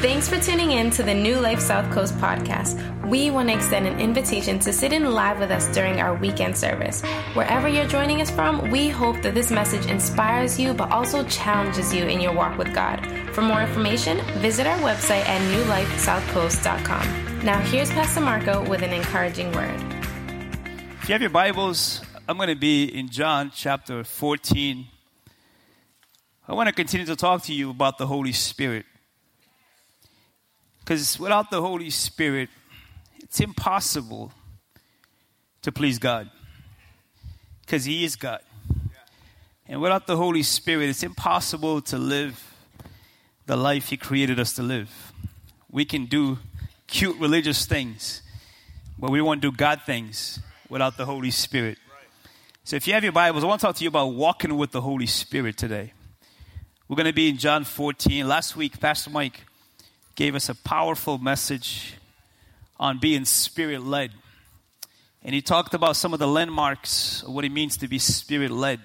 Thanks for tuning in to the New Life South Coast podcast. We want to extend an invitation to sit in live with us during our weekend service. Wherever you're joining us from, we hope that this message inspires you but also challenges you in your walk with God. For more information, visit our website at newlifesouthcoast.com. Now, here's Pastor Marco with an encouraging word. If you have your Bibles, I'm going to be in John chapter 14. I want to continue to talk to you about the Holy Spirit. Because without the Holy Spirit, it's impossible to please God. Because He is God. And without the Holy Spirit, it's impossible to live the life He created us to live. We can do cute religious things, but we won't do God things without the Holy Spirit. So if you have your Bibles, I want to talk to you about walking with the Holy Spirit today. We're going to be in John 14. Last week, Pastor Mike gave us a powerful message on being spirit led. And he talked about some of the landmarks of what it means to be spirit led.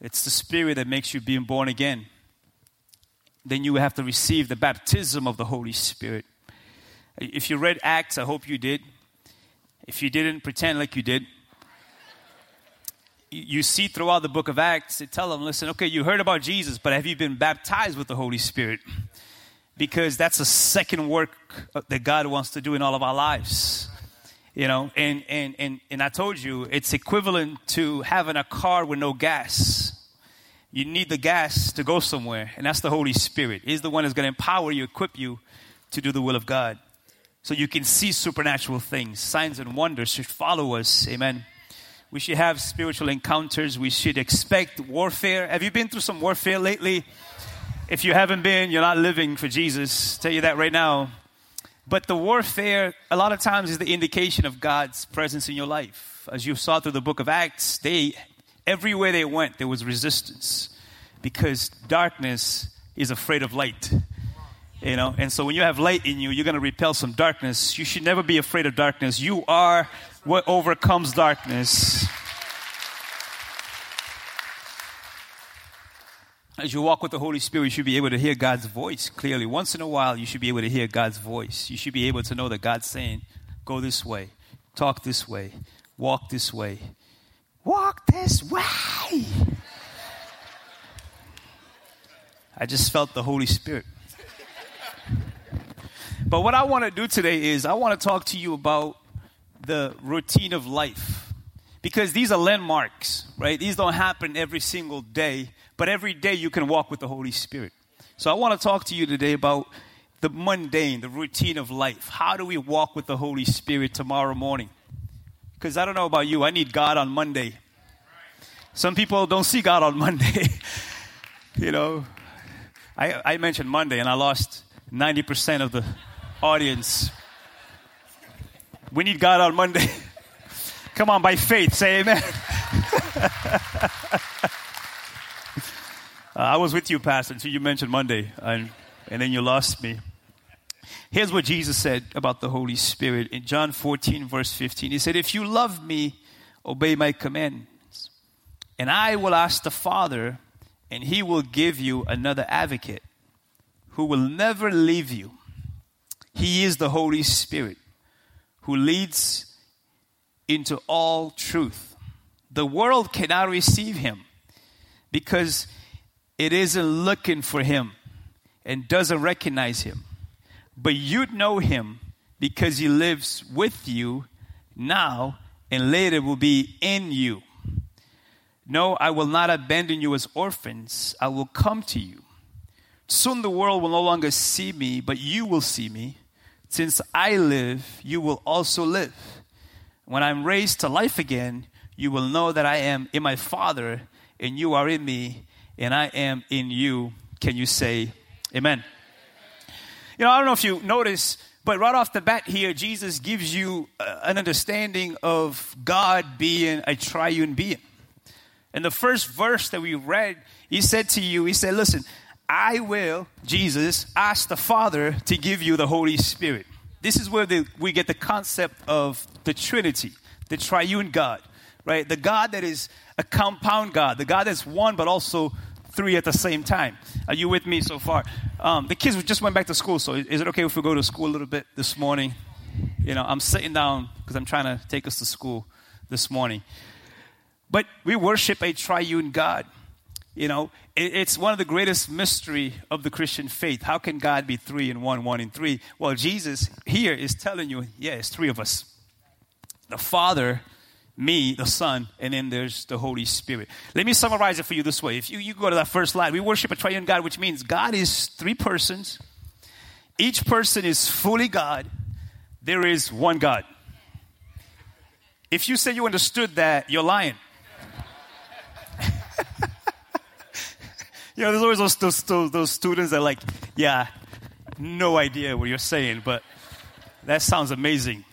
It's the spirit that makes you being born again. Then you have to receive the baptism of the Holy Spirit. If you read Acts, I hope you did. If you didn't, pretend like you did you see throughout the book of Acts, they tell them, listen, okay, you heard about Jesus, but have you been baptized with the Holy Spirit? Because that's a second work uh, that God wants to do in all of our lives. You know, and, and, and, and I told you, it's equivalent to having a car with no gas. You need the gas to go somewhere, and that's the Holy Spirit. He's the one that's going to empower you, equip you to do the will of God. So you can see supernatural things. Signs and wonders should follow us. Amen. We should have spiritual encounters. We should expect warfare. Have you been through some warfare lately? If you haven't been, you're not living for Jesus. I'll tell you that right now. But the warfare, a lot of times, is the indication of God's presence in your life. As you saw through the book of Acts, they everywhere they went, there was resistance because darkness is afraid of light. You know, and so when you have light in you, you're going to repel some darkness. You should never be afraid of darkness. You are what overcomes darkness. As you walk with the Holy Spirit, you should be able to hear God's voice clearly. Once in a while, you should be able to hear God's voice. You should be able to know that God's saying, Go this way, talk this way, walk this way, walk this way. I just felt the Holy Spirit. But what I want to do today is I want to talk to you about the routine of life. Because these are landmarks, right? These don't happen every single day, but every day you can walk with the Holy Spirit. So I want to talk to you today about the mundane, the routine of life. How do we walk with the Holy Spirit tomorrow morning? Because I don't know about you, I need God on Monday. Some people don't see God on Monday. you know, I, I mentioned Monday and I lost 90% of the audience we need God on Monday. Come on, by faith, say amen. uh, I was with you, Pastor, until you mentioned Monday, and, and then you lost me. Here's what Jesus said about the Holy Spirit in John 14, verse 15. He said, If you love me, obey my commands, and I will ask the Father, and he will give you another advocate who will never leave you. He is the Holy Spirit who leads into all truth. The world cannot receive him because it isn't looking for him and doesn't recognize him. But you know him because he lives with you now and later will be in you. No, I will not abandon you as orphans. I will come to you. Soon the world will no longer see me, but you will see me. Since I live, you will also live. When I'm raised to life again, you will know that I am in my Father, and you are in me, and I am in you. Can you say amen? You know, I don't know if you notice, but right off the bat here, Jesus gives you uh, an understanding of God being a triune being. In the first verse that we read, he said to you, he said, listen, I will, Jesus, ask the Father to give you the Holy Spirit. This is where the, we get the concept of the Trinity, the triune God, right? The God that is a compound God, the God that's one but also three at the same time. Are you with me so far? Um, the kids just went back to school, so is it okay if we go to school a little bit this morning? You know, I'm sitting down because I'm trying to take us to school this morning. But we worship a triune God. You know, it's one of the greatest mystery of the Christian faith. How can God be three and one, one and three? Well, Jesus here is telling you, yeah, it's three of us. The Father, me, the Son, and then there's the Holy Spirit. Let me summarize it for you this way. If you, you go to that first slide, we worship a triune God, which means God is three persons. Each person is fully God. There is one God. If you say you understood that, you're lying. You know, there's always those, those, those, students that are like, yeah, no idea what you're saying, but that sounds amazing.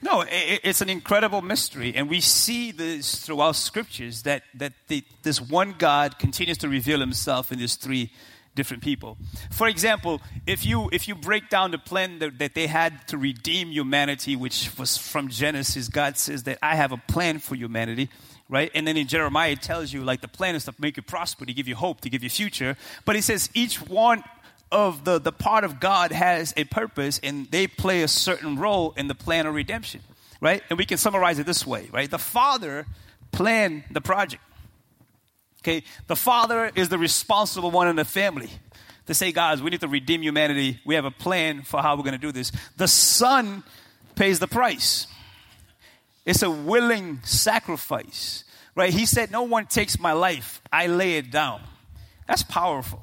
No, it, it's an incredible mystery, and we see this throughout scriptures that, that the, this one God continues to reveal himself in these three different people. For example, if you, if you break down the plan that, that they had to redeem humanity, which was from Genesis, God says that I have a plan for humanity right? And then in Jeremiah, it tells you like the plan is to make you prosper, to give you hope, to give you future. But he says each one of the, the part of God has a purpose and they play a certain role in the plan of redemption, right? And we can summarize it this way, right? The Father planned the project. Okay, the father is the responsible one in the family to say, guys, we need to redeem humanity. We have a plan for how we're going to do this. The son pays the price. It's a willing sacrifice, right? He said, No one takes my life, I lay it down. That's powerful.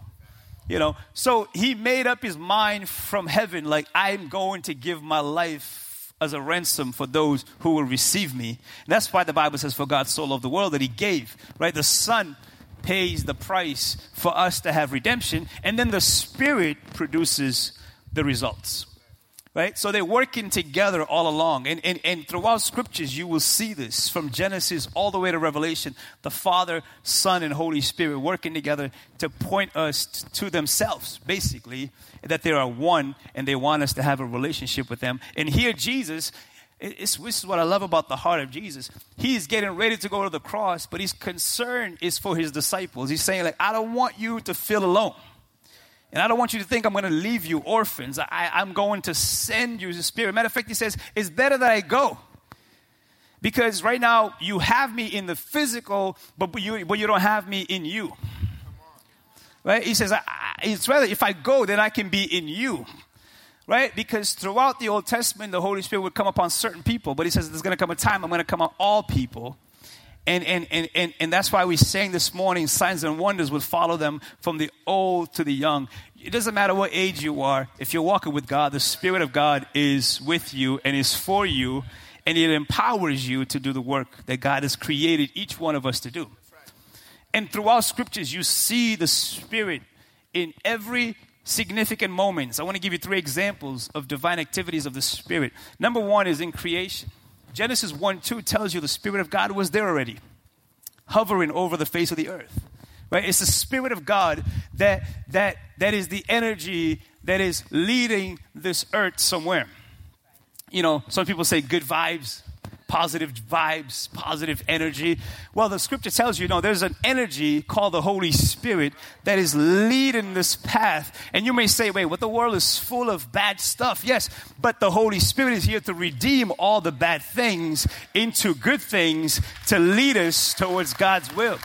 You know, so he made up his mind from heaven, like, I'm going to give my life as a ransom for those who will receive me. And that's why the Bible says, For God's soul of the world that he gave, right? The Son pays the price for us to have redemption, and then the Spirit produces the results. Right? So they're working together all along. And, and, and throughout scriptures, you will see this from Genesis all the way to Revelation the Father, Son, and Holy Spirit working together to point us to themselves, basically, that they are one and they want us to have a relationship with them. And here, Jesus it's, this is what I love about the heart of Jesus. He's getting ready to go to the cross, but his concern is for his disciples. He's saying, like, I don't want you to feel alone. And I don't want you to think I'm going to leave you orphans. I, am going to send you the Spirit. Matter of fact, he says, it's better that I go. Because right now, you have me in the physical, but you, but you don't have me in you. Right? He says, it's rather if I go, then I can be in you right? Because throughout the Old Testament, the Holy Spirit would come upon certain people, but he says there's going to come a time I'm going to come on all people. And, and, and, and, and that's why we sang this morning, signs and wonders would follow them from the old to the young. It doesn't matter what age you are, if you're walking with God, the Spirit of God is with you and is for you, and it empowers you to do the work that God has created each one of us to do. And throughout scriptures, you see the Spirit in every significant moments. I want to give you three examples of divine activities of the Spirit. Number one is in creation. Genesis 1 2 tells you the Spirit of God was there already, hovering over the face of the earth. Right? It's the Spirit of God that, that, that is the energy that is leading this earth somewhere. You know, some people say good vibes positive vibes, positive energy. Well, the scripture tells you, know, there's an energy called the Holy Spirit that is leading this path. And you may say, wait, what the world is full of bad stuff. Yes, but the Holy Spirit is here to redeem all the bad things into good things to lead us towards God's will.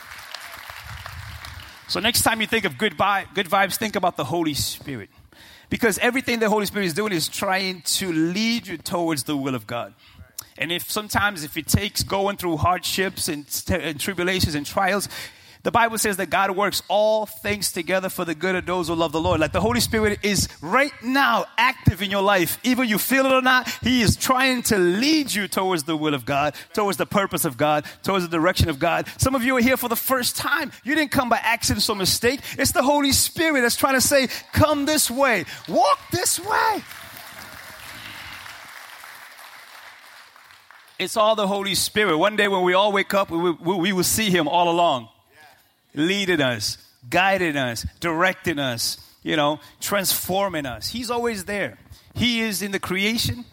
So next time you think of good, vi- good vibes, think about the Holy Spirit. Because everything the Holy Spirit is doing is trying to lead you towards the will of God. And if sometimes if it takes going through hardships and, and tribulations and trials, the Bible says that God works all things together for the good of those who love the Lord. Like the Holy Spirit is right now active in your life. Even you feel it or not, He is trying to lead you towards the will of God, towards the purpose of God, towards the direction of God. Some of you are here for the first time. You didn't come by accident or mistake. It's the Holy Spirit that's trying to say, come this way, walk this way. It's all the Holy Spirit. One day when we all wake up, we will, we will see Him all along, leading us, guiding us, directing us, you know, transforming us. He's always there. He is in the creation,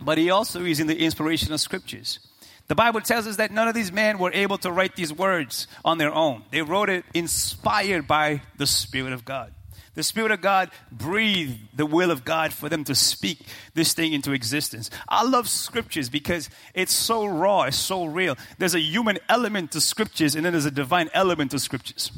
but He also is in the inspiration of scriptures. The Bible tells us that none of these men were able to write these words on their own. They wrote it inspired by the Spirit of God. The Spirit of God breathed the will of God for them to speak this thing into existence. I love scriptures because it's so raw, it's so real. There's a human element to scriptures, and then there's a divine element to scriptures.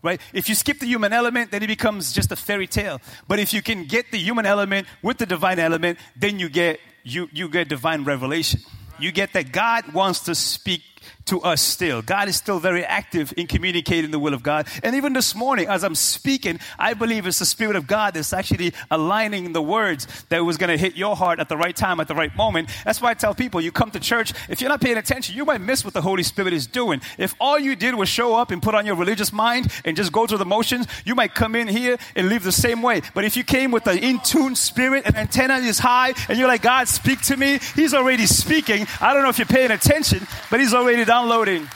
Right? If you skip the human element, then it becomes just a fairy tale. But if you can get the human element with the divine element, then you get you, you get divine revelation. You get that God wants to speak to us still. God is still very active in communicating the will of God. And even this morning, as I'm speaking, I believe it's the Spirit of God that's actually aligning the words that was going to hit your heart at the right time, at the right moment. That's why I tell people, you come to church, if you're not paying attention, you might miss what the Holy Spirit is doing. If all you did was show up and put on your religious mind and just go through the motions, you might come in here and leave the same way. But if you came with an in tune spirit and antenna is high and you're like, God, speak to me, He's already speaking. I don't know if you're paying attention, but He's already done downloading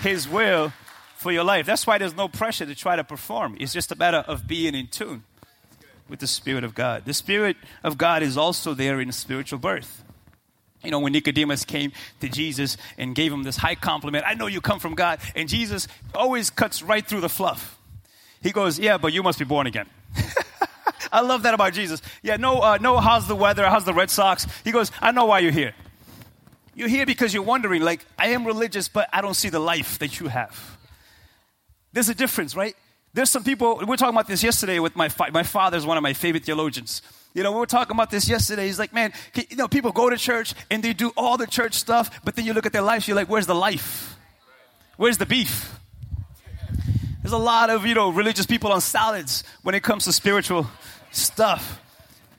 His will for your life. That's why there's no pressure to try to perform. It's just a matter of being in tune with the Spirit of God. The Spirit of God is also there in spiritual birth. You know, when Nicodemus came to Jesus and gave him this high compliment, I know you come from God. And Jesus always cuts right through the fluff. He goes, Yeah, but you must be born again. I love that about Jesus. Yeah, no, uh, no, how's the weather? How's the Red Sox? He goes, I know why you're here. You're here because you're wondering, like, I am religious, but I don't see the life that you have. There's a difference, right? There's some people, we were talking about this yesterday with my, fa- my father's one of my favorite theologians. You know, we were talking about this yesterday. He's like, man, you know, people go to church and they do all the church stuff, but then you look at their lives, you're like, where's the life? Where's the beef? There's a lot of, you know, religious people on salads when it comes to spiritual stuff.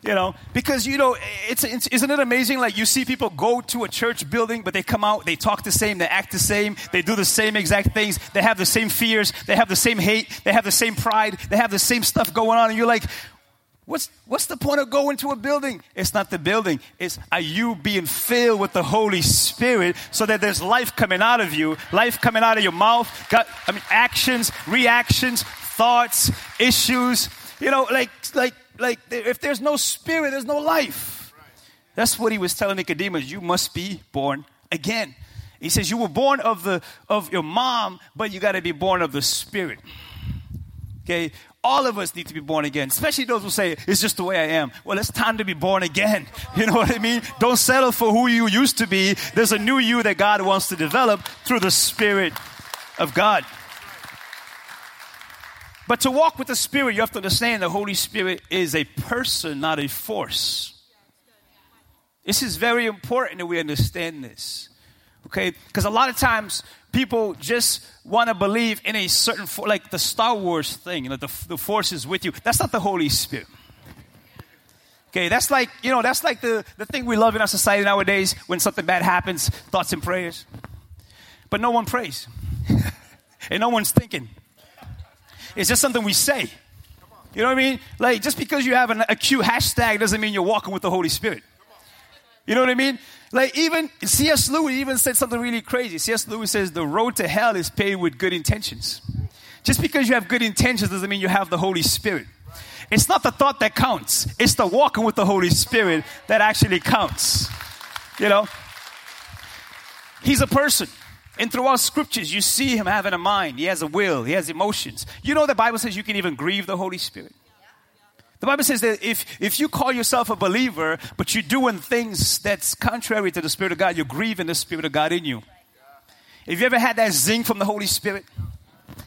You know, because you know, it's, it's, isn't it amazing? Like you see people go to a church building, but they come out, they talk the same, they act the same, they do the same exact things, they have the same fears, they have the same hate, they have the same pride, they have the same stuff going on, and you're like, what's what's the point of going to a building? It's not the building. It's are you being filled with the Holy Spirit so that there's life coming out of you, life coming out of your mouth, got I mean actions, reactions, thoughts, issues. You know, like like like if there's no spirit, there's no life. That's what he was telling Nicodemus. You must be born again. He says you were born of the of your mom, but you got to be born of the spirit. Okay, all of us need to be born again, especially those who say it's just the way I am. Well, it's time to be born again. You know what I mean? Don't settle for who you used to be. There's a new you that God wants to develop through the Spirit of God. But to walk with the Spirit, you have to understand the Holy Spirit is a person, not a force. This is very important that we understand this. Okay? Because a lot of times people just want to believe in a certain, for, like the Star Wars thing, you know, the, the force is with you. That's not the Holy Spirit. Okay, that's like, you know, that's like the, the thing we love in our society nowadays when something bad happens, thoughts and prayers. But no one prays. and no one's thinking. It's just something we say. You know what I mean? Like, just because you have an, a cute hashtag doesn't mean you're walking with the Holy Spirit. You know what I mean? Like, even C.S. Lewis even said something really crazy. C.S. Lewis says, The road to hell is paved with good intentions. Just because you have good intentions doesn't mean you have the Holy Spirit. It's not the thought that counts, it's the walking with the Holy Spirit that actually counts. You know? He's a person. And throughout scriptures, you see him having a mind. He has a will. He has emotions. You know, the Bible says you can even grieve the Holy Spirit. The Bible says that if, if you call yourself a believer, but you're doing things that's contrary to the Spirit of God, you're grieving the Spirit of God in you. Have you ever had that zing from the Holy Spirit?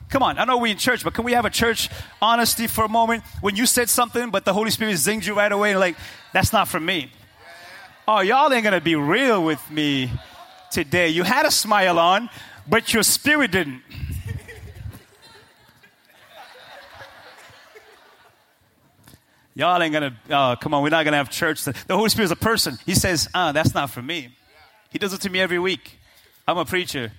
Come on, I know we in church, but can we have a church honesty for a moment? When you said something, but the Holy Spirit zinged you right away, like, that's not for me. Oh, y'all ain't gonna be real with me today. You had a smile on, but your spirit didn't. Y'all ain't gonna, oh, come on, we're not gonna have church. The Holy Spirit is a person. He says, ah, that's not for me. He does it to me every week. I'm a preacher.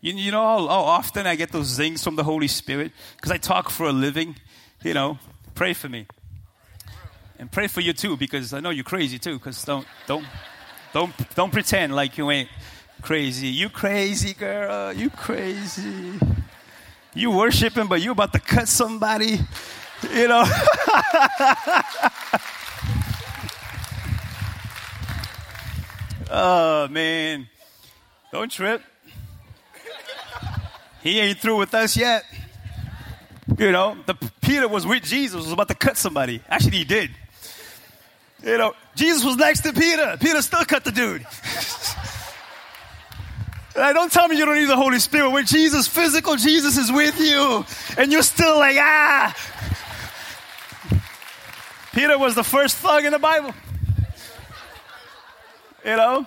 You, you know how, often I get those zings from the Holy Spirit? Because I talk for a living. You know, pray for me. And pray for you too, because I know you're crazy too, because don't, don't, don't, don't pretend like you ain't crazy. You crazy, girl. You crazy. You worshiping, but you about to cut somebody. You know. oh man. Don't trip. He ain't through with us yet. You know, the Peter was with Jesus, was about to cut somebody. Actually, he did. You know, Jesus was next to Peter. Peter still cut the dude. Like, don't tell me you don't need the Holy Spirit. When Jesus, physical Jesus is with you, and you're still like, ah. Peter was the first thug in the Bible. You know?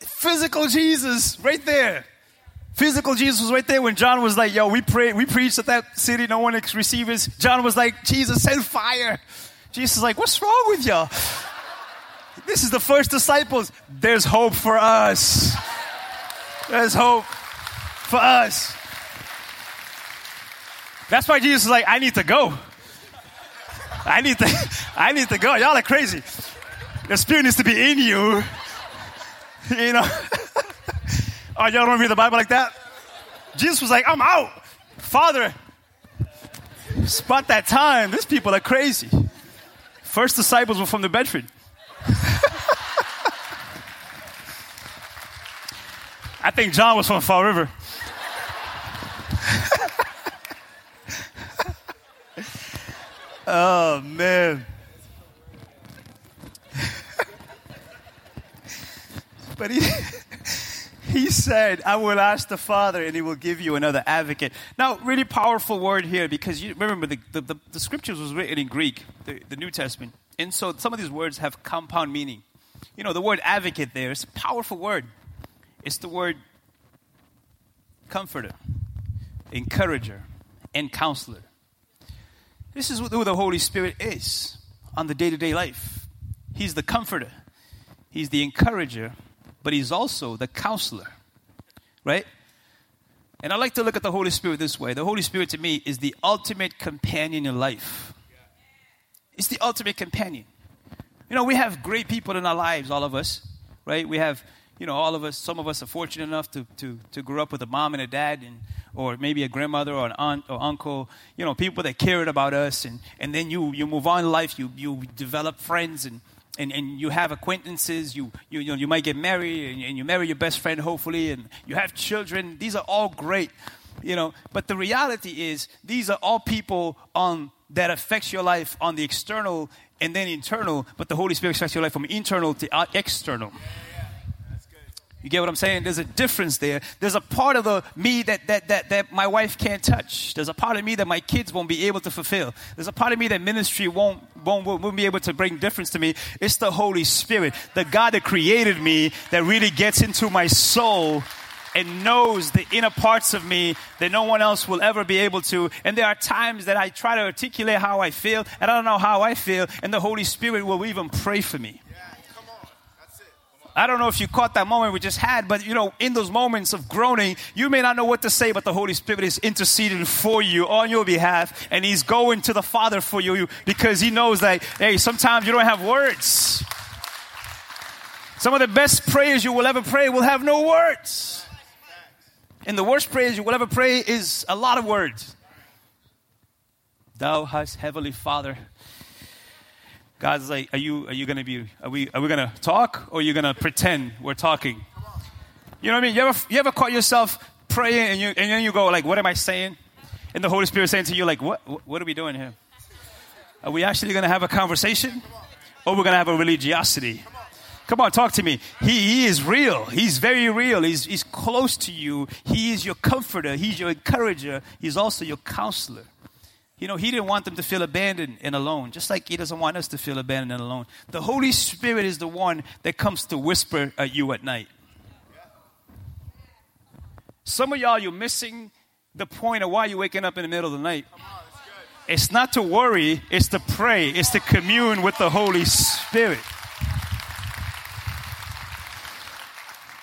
Physical Jesus, right there. Physical Jesus was right there when John was like, yo, we pray, we preached at that city, no one receives. John was like, Jesus, send fire. Jesus like, what's wrong with y'all? This is the first disciples. There's hope for us. There's hope for us. That's why Jesus is like, I need to go. I need to, I need to go. Y'all are crazy. The Spirit needs to be in you. You know? oh, y'all don't read the Bible like that? Jesus was like, I'm out. Father, spot that time. These people are crazy. First disciples were from the Bedford. I think John was from Fall River. oh, man. but he, he said, I will ask the Father and he will give you another advocate. Now, really powerful word here because you remember the, the, the, the scriptures was written in Greek, the, the New Testament. And so some of these words have compound meaning. You know, the word advocate there is a powerful word. It's the word comforter, encourager, and counselor. This is who the Holy Spirit is on the day to day life. He's the comforter, He's the encourager, but He's also the counselor. Right? And I like to look at the Holy Spirit this way the Holy Spirit to me is the ultimate companion in life. It's the ultimate companion. You know, we have great people in our lives, all of us, right? We have, you know, all of us, some of us are fortunate enough to, to, to grow up with a mom and a dad, and, or maybe a grandmother or an aunt or uncle, you know, people that cared about us. And, and then you, you move on in life, you, you develop friends, and, and, and you have acquaintances, you, you, you, know, you might get married, and, and you marry your best friend, hopefully, and you have children. These are all great, you know, but the reality is, these are all people on that affects your life on the external and then internal, but the Holy Spirit affects your life from internal to external. You get what I'm saying? There's a difference there. There's a part of the me that, that, that, that my wife can't touch. There's a part of me that my kids won't be able to fulfill. There's a part of me that ministry won't, won't, won't be able to bring difference to me. It's the Holy Spirit, the God that created me, that really gets into my soul and knows the inner parts of me that no one else will ever be able to. And there are times that I try to articulate how I feel, and I don't know how I feel, and the Holy Spirit will even pray for me. I don't know if you caught that moment we just had, but you know, in those moments of groaning, you may not know what to say, but the Holy Spirit is interceding for you on your behalf, and He's going to the Father for you because He knows that, hey, sometimes you don't have words. Some of the best prayers you will ever pray will have no words. And the worst prayers you will ever pray is a lot of words. Thou hast heavenly Father. God's like, are you are you gonna be are we are we gonna talk or are you gonna pretend we're talking? You know what I mean? You ever you ever caught yourself praying and you and then you go like, what am I saying? And the Holy Spirit saying to you like, what what are we doing here? Are we actually gonna have a conversation? Or we're gonna have a religiosity? Come on, talk to me. He, he is real. He's very real. He's, he's close to you. He is your comforter. He's your encourager. He's also your counselor. You know, He didn't want them to feel abandoned and alone, just like He doesn't want us to feel abandoned and alone. The Holy Spirit is the one that comes to whisper at you at night. Some of y'all, you're missing the point of why you're waking up in the middle of the night. It's not to worry, it's to pray, it's to commune with the Holy Spirit.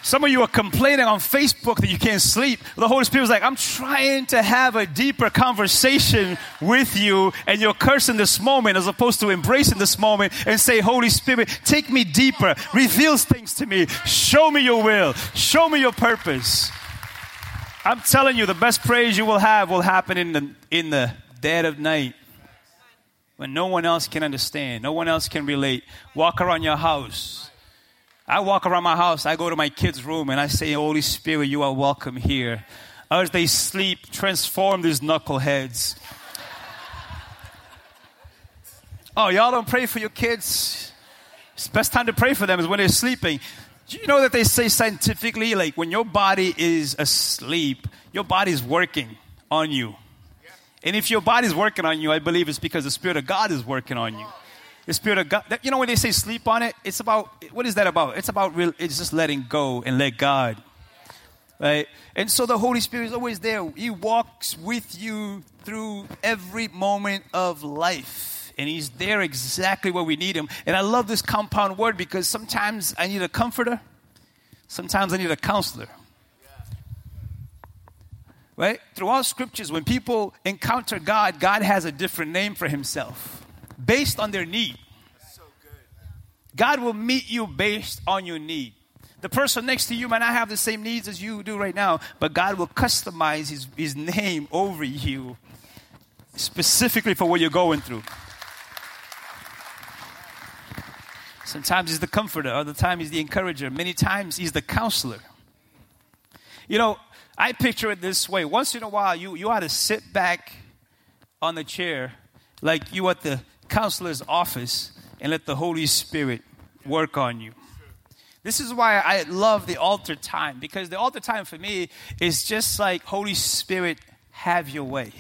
Some of you are complaining on Facebook that you can't sleep. The Holy Spirit like, I'm trying to have a deeper conversation with you, and you're cursing this moment as opposed to embracing this moment and say, Holy Spirit, take me deeper, reveal things to me, show me your will, show me your purpose. I'm telling you, the best praise you will have will happen in the, in the dead of night when no one else can understand, no one else can relate. Walk around your house I walk around my house, I go to my kids' room, and I say, Holy Spirit, you are welcome here. As they sleep, transform these knuckleheads. oh, y'all don't pray for your kids? It's best time to pray for them is when they're sleeping. Do you know that they say scientifically, like when your body is asleep, your body is working on you. And if your body's working on you, I believe it's because the Spirit of God is working on you. The Spirit of God. You know when they say sleep on it, it's about what is that about? It's about real. It's just letting go and let God. Right? And so the Holy Spirit is always there. He walks with you through every moment of life. And He's there exactly where we need Him. And I love this compound word because sometimes I need a comforter, sometimes I need a counselor. Right? Throughout scriptures, when people encounter God, God has a different name for Himself based on their need. God will meet you based on your need. The person next to you might not have the same needs as you do right now, but God will customize His, his name over you specifically for what you're going through. Sometimes He's the comforter, other times He's the encourager, many times He's the counselor. You know, I picture it this way once in a while, you, you ought to sit back on the chair like you at the counselor's office and let the Holy Spirit work on you. This is why I love the altar time because the altar time for me is just like Holy Spirit, have your way.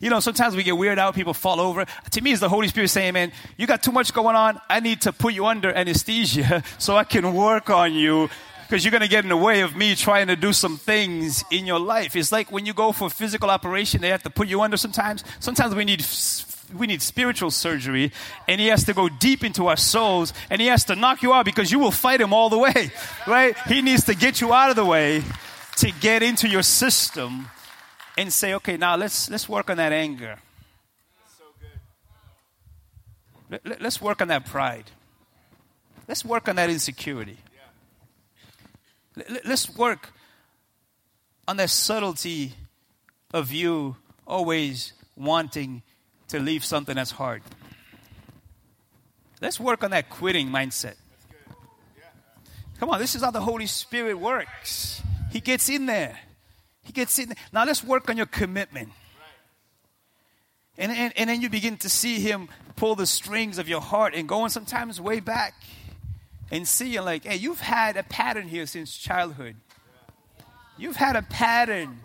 You know, sometimes we get weird out, people fall over. To me, it's the Holy Spirit saying, Man, you got too much going on. I need to put you under anesthesia so I can work on you because you're going to get in the way of me trying to do some things in your life. It's like when you go for physical operation, they have to put you under sometimes. Sometimes we need we need spiritual surgery, and He has to go deep into our souls, and He has to knock you out because you will fight Him all the way, right? He needs to get you out of the way to get into your system and say, okay, now let's let's work on that anger. Let's work on that pride. Let's work on that insecurity. Let's work on that subtlety of you always wanting to leave something that's hard. Let's work on that quitting mindset. Come on, this is how the Holy Spirit works. He gets in there. He gets in there. Now let's work on your commitment. And, and, and then you begin to see Him pull the strings of your heart and going sometimes way back and seeing, like, hey, you've had a pattern here since childhood. You've had a pattern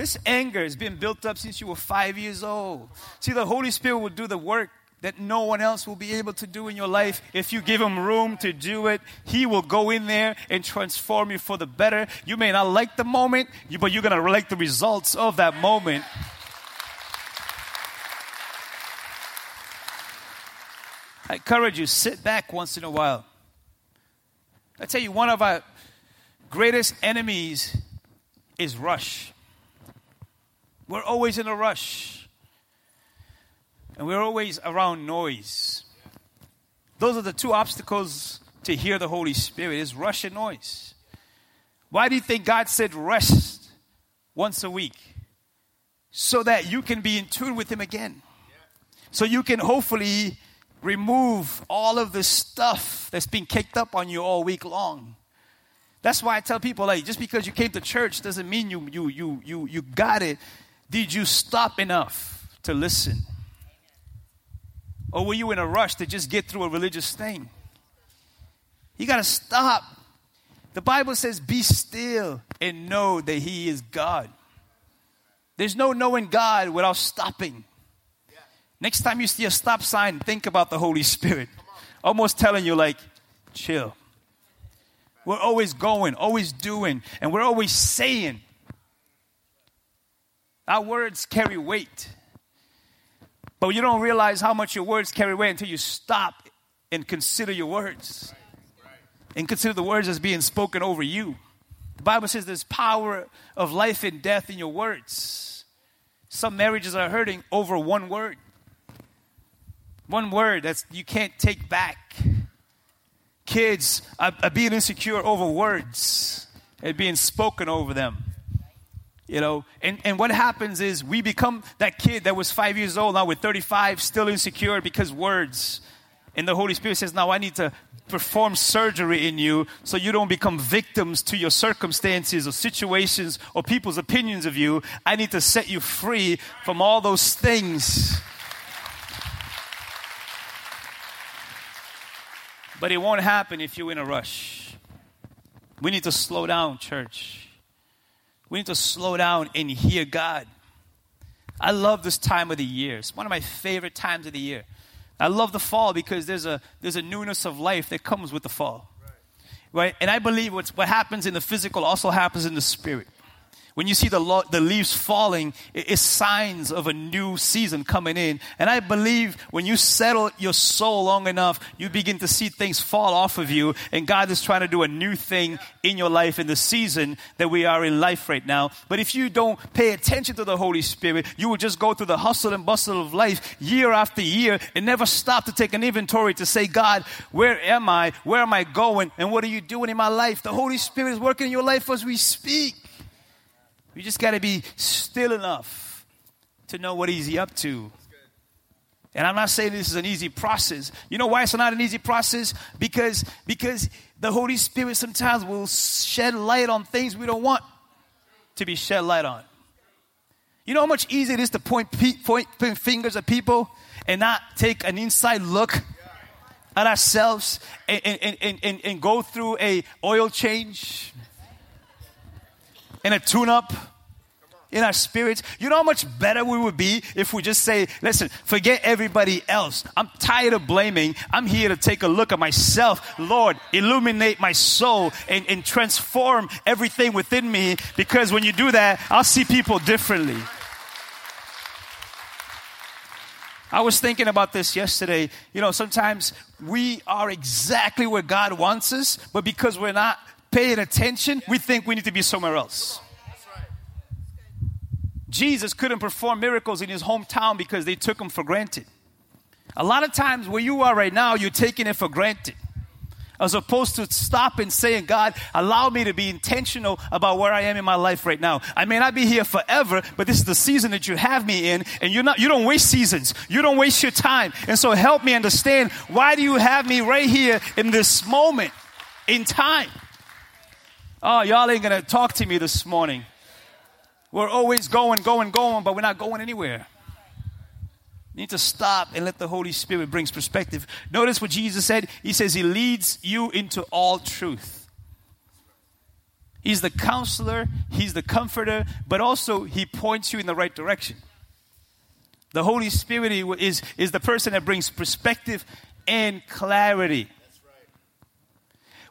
this anger has been built up since you were five years old. See, the Holy Spirit will do the work that no one else will be able to do in your life. If you give him room to do it, he will go in there and transform you for the better. You may not like the moment, but you're going to like the results of that moment. I encourage you, sit back once in a while. I tell you, one of our greatest enemies is rush. We're always in a rush. And we're always around noise. Those are the two obstacles to hear the Holy Spirit is rush and noise. Why do you think God said rest once a week? So that you can be in tune with Him again. So you can hopefully remove all of the stuff that's been kicked up on you all week long. That's why I tell people like just because you came to church doesn't mean you you you you you got it. Did you stop enough to listen? Or were you in a rush to just get through a religious thing? You got to stop. The Bible says, Be still and know that He is God. There's no knowing God without stopping. Next time you see a stop sign, think about the Holy Spirit. Almost telling you, like, chill. We're always going, always doing, and we're always saying. Our words carry weight. But you don't realize how much your words carry weight until you stop and consider your words. And consider the words as being spoken over you. The Bible says there's power of life and death in your words. Some marriages are hurting over one word. One word that you can't take back. Kids are, are being insecure over words and being spoken over them. You know, and, and what happens is we become that kid that was five years old, now we're 35, still insecure because words. And the Holy Spirit says, now I need to perform surgery in you so you don't become victims to your circumstances or situations or people's opinions of you. I need to set you free from all those things. But it won't happen if you're in a rush. We need to slow down, church. We need to slow down and hear God. I love this time of the year. It's one of my favorite times of the year. I love the fall because there's a, there's a newness of life that comes with the fall. Right? right? And I believe what's, what happens in the physical also happens in the spirit. When you see the, lo- the leaves falling, it's signs of a new season coming in. And I believe when you settle your soul long enough, you begin to see things fall off of you. And God is trying to do a new thing in your life in the season that we are in life right now. But if you don't pay attention to the Holy Spirit, you will just go through the hustle and bustle of life year after year and never stop to take an inventory to say, God, where am I? Where am I going? And what are you doing in my life? The Holy Spirit is working in your life as we speak. We just got to be still enough to know what he's up to. And I'm not saying this is an easy process. You know why it's not an easy process? Because because the Holy Spirit sometimes will shed light on things we don't want to be shed light on. You know how much easier it is to point, point, point fingers at people and not take an inside look at ourselves and, and, and, and, and go through a oil change and a tune up in our spirits. You know how much better we would be if we just say, listen, forget everybody else. I'm tired of blaming. I'm here to take a look at myself. Lord, illuminate my soul and, and transform everything within me because when you do that, I'll see people differently. I was thinking about this yesterday. You know, sometimes we are exactly where God wants us, but because we're not paying attention, we think we need to be somewhere else. Jesus couldn't perform miracles in his hometown because they took him for granted. A lot of times where you are right now, you're taking it for granted. As opposed to stop and saying, God, allow me to be intentional about where I am in my life right now. I may not be here forever, but this is the season that you have me in, and you're not, you don't waste seasons. You don't waste your time. And so help me understand why do you have me right here in this moment in time? Oh, y'all ain't gonna talk to me this morning. We're always going, going, going, but we're not going anywhere. You need to stop and let the Holy Spirit brings perspective. Notice what Jesus said. He says he leads you into all truth. He's the counselor, he's the comforter, but also he points you in the right direction. The Holy Spirit is, is the person that brings perspective and clarity.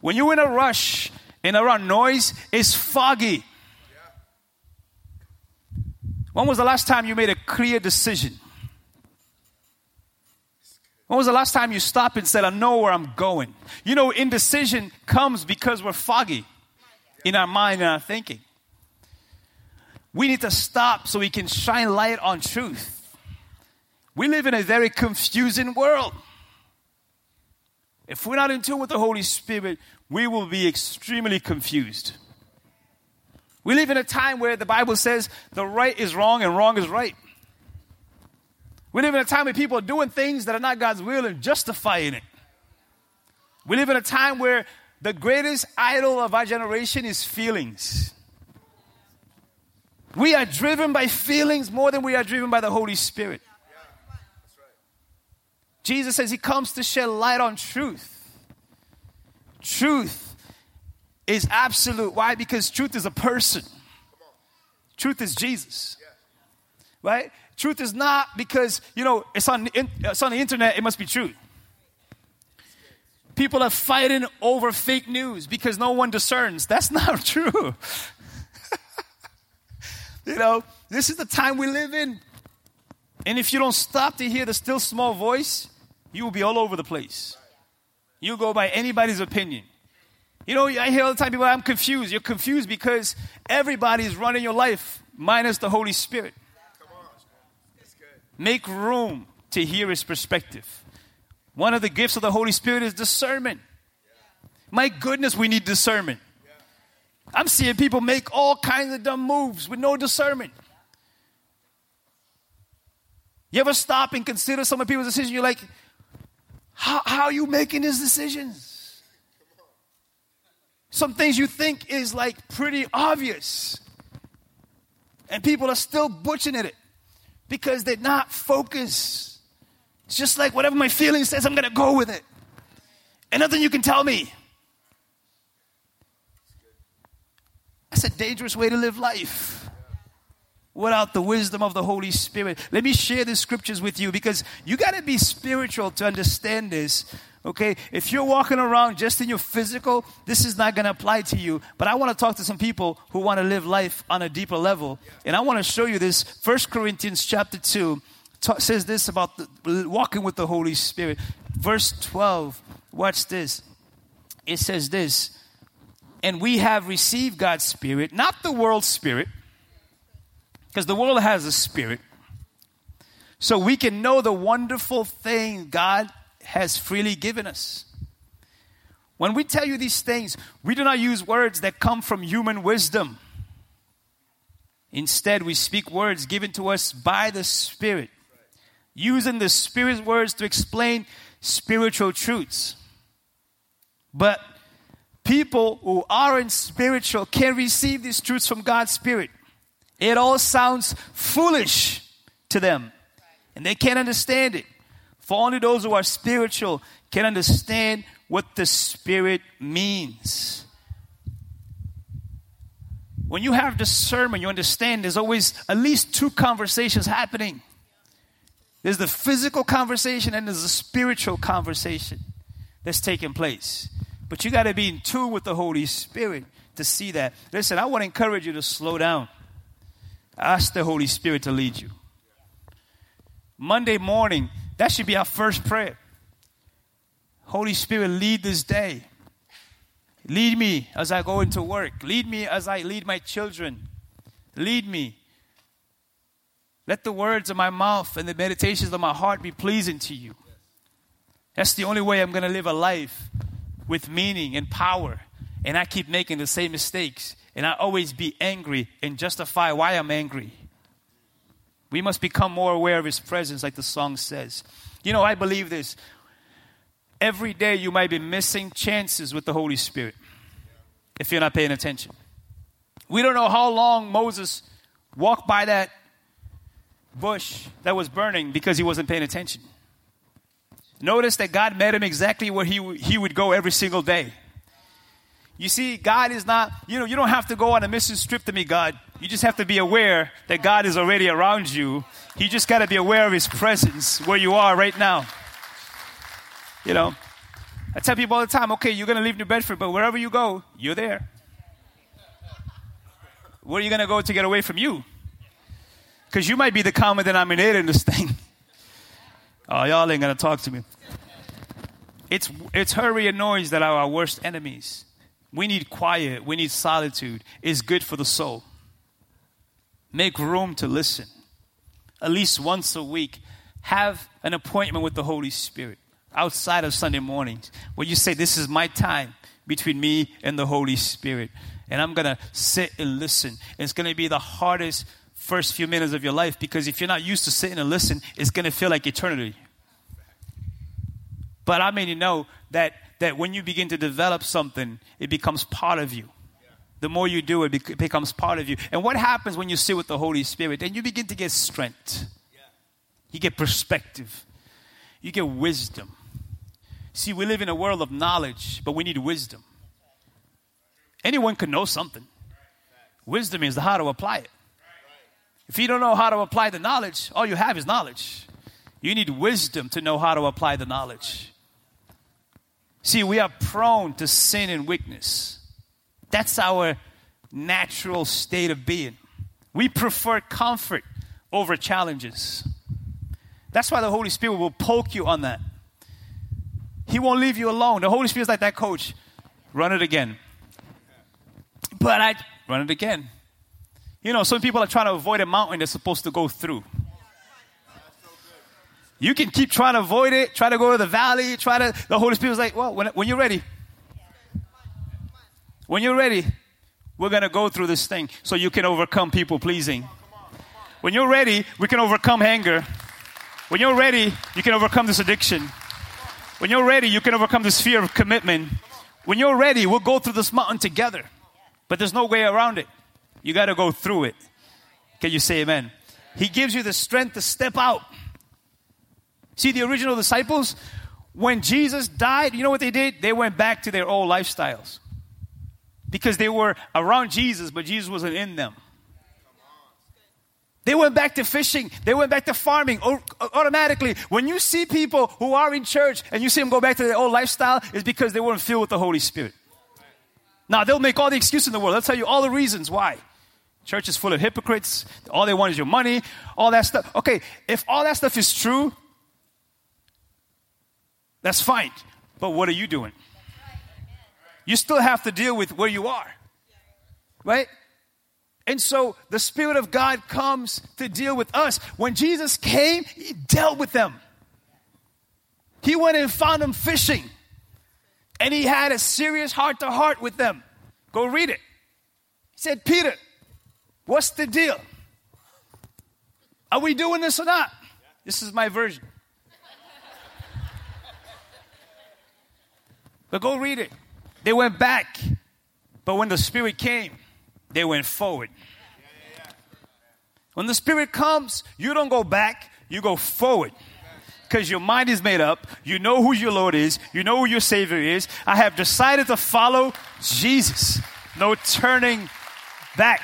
When you're in a rush, and around noise is foggy. When was the last time you made a clear decision? When was the last time you stopped and said, I know where I'm going? You know, indecision comes because we're foggy in our mind and our thinking. We need to stop so we can shine light on truth. We live in a very confusing world. If we're not in tune with the Holy Spirit, we will be extremely confused. We live in a time where the Bible says the right is wrong and wrong is right. We live in a time where people are doing things that are not God's will and justifying it. We live in a time where the greatest idol of our generation is feelings. We are driven by feelings more than we are driven by the Holy Spirit. Jesus says he comes to shed light on truth. Truth is absolute. Why? Because truth is a person. Truth is Jesus. Right? Truth is not because, you know, it's on, it's on the internet, it must be true. People are fighting over fake news because no one discerns. That's not true. you know, this is the time we live in. And if you don't stop to hear the still small voice, you will be all over the place. You go by anybody's opinion. You know, I hear all the time people, I'm confused. You're confused because everybody is running your life minus the Holy Spirit. Make room to hear his perspective. One of the gifts of the Holy Spirit is discernment. My goodness, we need discernment. I'm seeing people make all kinds of dumb moves with no discernment. You ever stop and consider some of people's decisions? You're like, how, how are you making these decisions? Some things you think is like pretty obvious. And people are still butchering it because they're not focused. It's just like whatever my feeling says, I'm to go with it. And nothing you can tell me. That's a dangerous way to live life without the wisdom of the Holy Spirit. Let me share the scriptures with you because you got to be spiritual to understand this. Okay, if you're walking around just in your physical, this is not going to apply to you. But I want to talk to some people who want to live life on a deeper level. And I want to show you this. First Corinthians chapter 2 says this about the, walking with the Holy Spirit. Verse 12, watch this. It says this, and we have received God's Spirit, not the world's Spirit, because the world has a Spirit. So we can know the wonderful thing God has freely given us. When we tell you these things, we do not use words that come from human wisdom. Instead, we speak words given to us by the Spirit, using the Spirit's words to explain spiritual truths. But people who aren't spiritual can receive these truths from God's Spirit. It all sounds foolish to them, and they can't understand it. For only those who are spiritual can understand what the Spirit means. When you have discernment, you understand there's always at least two conversations happening. There's the physical conversation and there's the spiritual conversation that's taking place. But you got to be in tune with the Holy Spirit to see that. Listen, I want to encourage you to slow down. Ask the Holy Spirit to lead you. Monday morning, that should be our first prayer. Holy Spirit, lead this day. Lead me as I go into work. Lead me as I lead my children. Lead me. Let the words of my mouth and the meditations of my heart be pleasing to you. That's the only way I'm going to live a life with meaning and power. And I keep making the same mistakes. And I always be angry and justify why I'm angry. We must become more aware of His presence, like the song says. You know, I believe this. Every day you might be missing chances with the Holy Spirit if you're not paying attention. We don't know how long Moses walked by that bush that was burning because he wasn't paying attention. Notice that God met him exactly where he, he would go every single day. You see, God is not, you know, you don't have to go on a mission trip to meet God. You just have to be aware that God is already around you. You just got to be aware of His presence where you are right now. You know, I tell people all the time, okay, you're going to leave New Bedford, but wherever you go, you're there. Where are you going to go to get away from you? Because you might be the common denominator in this thing. Oh, y'all ain't going to talk to me. It's, it's hurry and noise that are our worst enemies. We need quiet. We need solitude. It's good for the soul. Make room to listen. At least once a week, have an appointment with the Holy Spirit outside of Sunday mornings where you say, This is my time between me and the Holy Spirit. And I'm going to sit and listen. It's going to be the hardest first few minutes of your life because if you're not used to sitting and listen, it's going to feel like eternity. But I mean, you know that that when you begin to develop something, it becomes part of you. The more you do it, becomes part of you. And what happens when you sit with the Holy Spirit? Then you begin to get strength. You get perspective. You get wisdom. See, we live in a world of knowledge, but we need wisdom. Anyone can know something. Wisdom is how to apply it. If you don't know how to apply the knowledge, all you have is knowledge. You need wisdom to know how to apply the knowledge. See, we are prone to sin and weakness. That's our natural state of being. We prefer comfort over challenges. That's why the Holy Spirit will poke you on that. He won't leave you alone. The Holy Spirit is like that coach. Run it again. But I run it again. You know, some people are trying to avoid a mountain they're supposed to go through. You can keep trying to avoid it, try to go to the valley, try to. The Holy Spirit's like, well, when, when you're ready, when you're ready, we're going to go through this thing so you can overcome people pleasing. When you're ready, we can overcome anger. When you're ready, you can overcome this addiction. When you're ready, you can overcome this fear of commitment. When you're ready, we'll go through this mountain together. But there's no way around it. You got to go through it. Can you say amen? He gives you the strength to step out. See, the original disciples, when Jesus died, you know what they did? They went back to their old lifestyles. Because they were around Jesus, but Jesus wasn't in them. They went back to fishing. They went back to farming automatically. When you see people who are in church and you see them go back to their old lifestyle, it's because they weren't filled with the Holy Spirit. Now, they'll make all the excuses in the world. They'll tell you all the reasons why. Church is full of hypocrites. All they want is your money, all that stuff. Okay, if all that stuff is true, that's fine. But what are you doing? You still have to deal with where you are. Right? And so the Spirit of God comes to deal with us. When Jesus came, He dealt with them. He went and found them fishing. And He had a serious heart to heart with them. Go read it. He said, Peter, what's the deal? Are we doing this or not? This is my version. But go read it. They went back. But when the Spirit came, they went forward. When the Spirit comes, you don't go back, you go forward. Because your mind is made up. You know who your Lord is. You know who your Savior is. I have decided to follow Jesus. No turning back.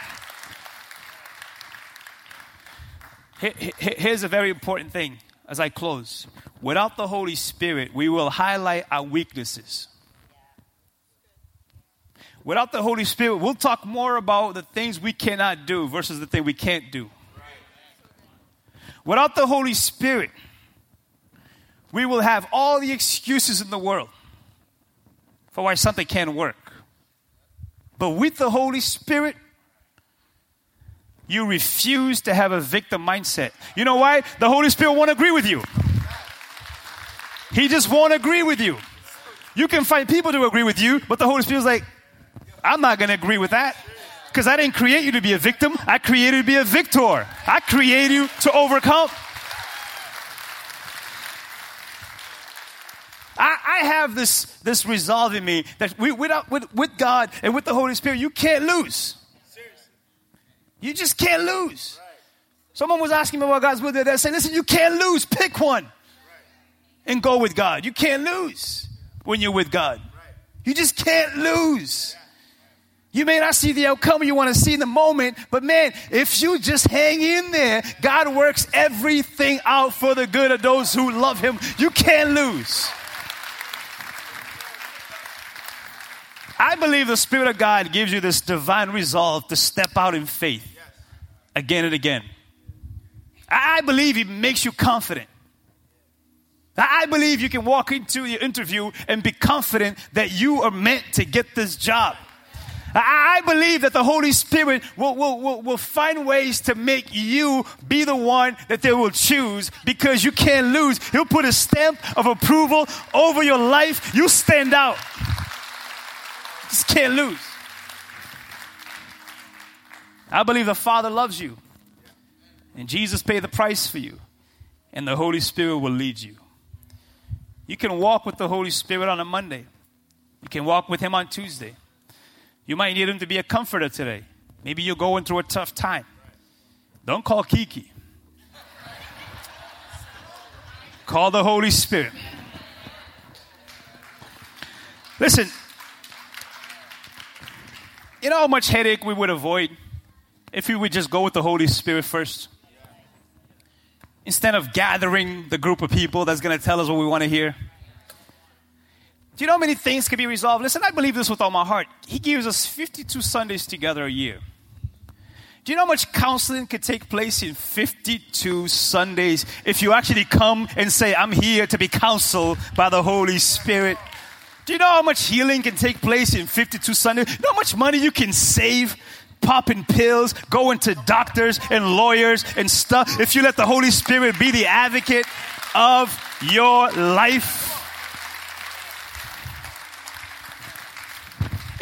Here's a very important thing as I close. Without the Holy Spirit, we will highlight our weaknesses. Without the Holy Spirit, we'll talk more about the things we cannot do versus the thing we can't do. Without the Holy Spirit, we will have all the excuses in the world for why something can't work. But with the Holy Spirit, you refuse to have a victim mindset. You know why? The Holy Spirit won't agree with you. He just won't agree with you. You can find people to agree with you, but the Holy Spirit's like, I'm not going to agree with that. Because I didn't create you to be a victim. I created you to be a victor. I created you to overcome. I, I have this, this resolve in me that we, without, with, with God and with the Holy Spirit, you can't lose. You just can't lose. Someone was asking me about God's will. They're saying, listen, you can't lose. Pick one and go with God. You can't lose when you're with God. You just can't lose. You may not see the outcome you want to see in the moment, but man, if you just hang in there, God works everything out for the good of those who love Him. You can't lose. I believe the Spirit of God gives you this divine resolve to step out in faith again and again. I believe He makes you confident. I believe you can walk into your interview and be confident that you are meant to get this job. I believe that the Holy Spirit will, will, will, will find ways to make you be the one that they will choose because you can't lose. He'll put a stamp of approval over your life. You stand out. Just can't lose. I believe the Father loves you. And Jesus paid the price for you. And the Holy Spirit will lead you. You can walk with the Holy Spirit on a Monday. You can walk with Him on Tuesday. You might need him to be a comforter today. Maybe you're going through a tough time. Don't call Kiki. call the Holy Spirit. Listen, you know how much headache we would avoid if we would just go with the Holy Spirit first? Instead of gathering the group of people that's going to tell us what we want to hear. Do you know how many things can be resolved? Listen, I believe this with all my heart. He gives us 52 Sundays together a year. Do you know how much counseling could take place in 52 Sundays if you actually come and say, I'm here to be counseled by the Holy Spirit? Do you know how much healing can take place in 52 Sundays? You know how much money you can save popping pills, going to doctors and lawyers and stuff if you let the Holy Spirit be the advocate of your life?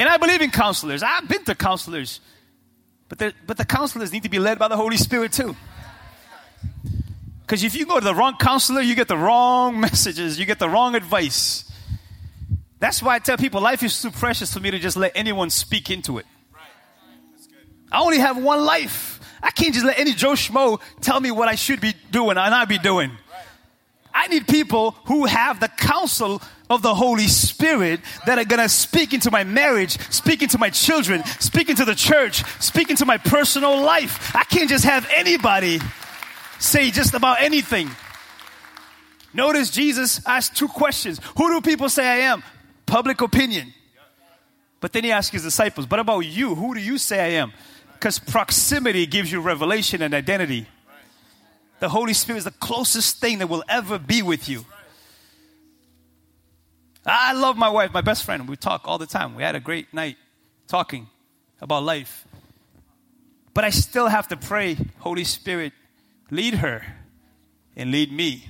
And I believe in counselors. I've been to counselors. But, but the counselors need to be led by the Holy Spirit too. Because if you go to the wrong counselor, you get the wrong messages, you get the wrong advice. That's why I tell people life is too precious for me to just let anyone speak into it. I only have one life. I can't just let any Joe Schmo tell me what I should be doing and I be doing. I need people who have the counsel of the Holy Spirit that are gonna speak into my marriage, speak into my children, speak into the church, speak into my personal life. I can't just have anybody say just about anything. Notice Jesus asked two questions. Who do people say I am? Public opinion. But then he asked his disciples, But about you? Who do you say I am? Because proximity gives you revelation and identity. The Holy Spirit is the closest thing that will ever be with you. I love my wife, my best friend. We talk all the time. We had a great night talking about life. But I still have to pray, Holy Spirit, lead her and lead me.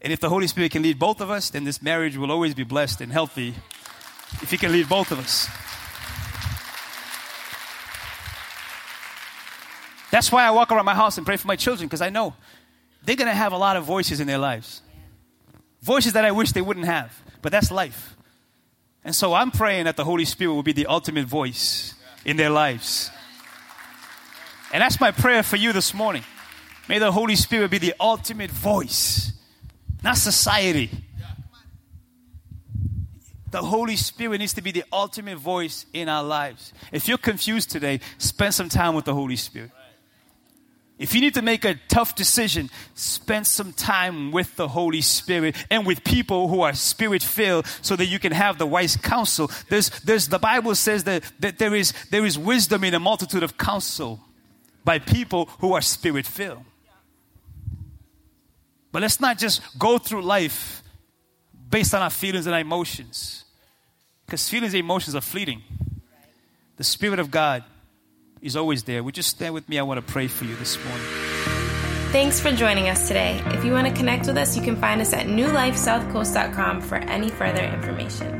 And if the Holy Spirit can lead both of us, then this marriage will always be blessed and healthy if He can lead both of us. That's why I walk around my house and pray for my children because I know they're going to have a lot of voices in their lives. Voices that I wish they wouldn't have, but that's life. And so I'm praying that the Holy Spirit will be the ultimate voice in their lives. And that's my prayer for you this morning. May the Holy Spirit be the ultimate voice, not society. The Holy Spirit needs to be the ultimate voice in our lives. If you're confused today, spend some time with the Holy Spirit. If you need to make a tough decision, spend some time with the Holy Spirit and with people who are spirit filled so that you can have the wise counsel. There's, there's, the Bible says that, that there, is, there is wisdom in a multitude of counsel by people who are spirit filled. But let's not just go through life based on our feelings and our emotions. Because feelings and emotions are fleeting. The Spirit of God is always there. Would you stand with me? I want to pray for you this morning. Thanks for joining us today. If you want to connect with us, you can find us at newlifesouthcoast.com for any further information.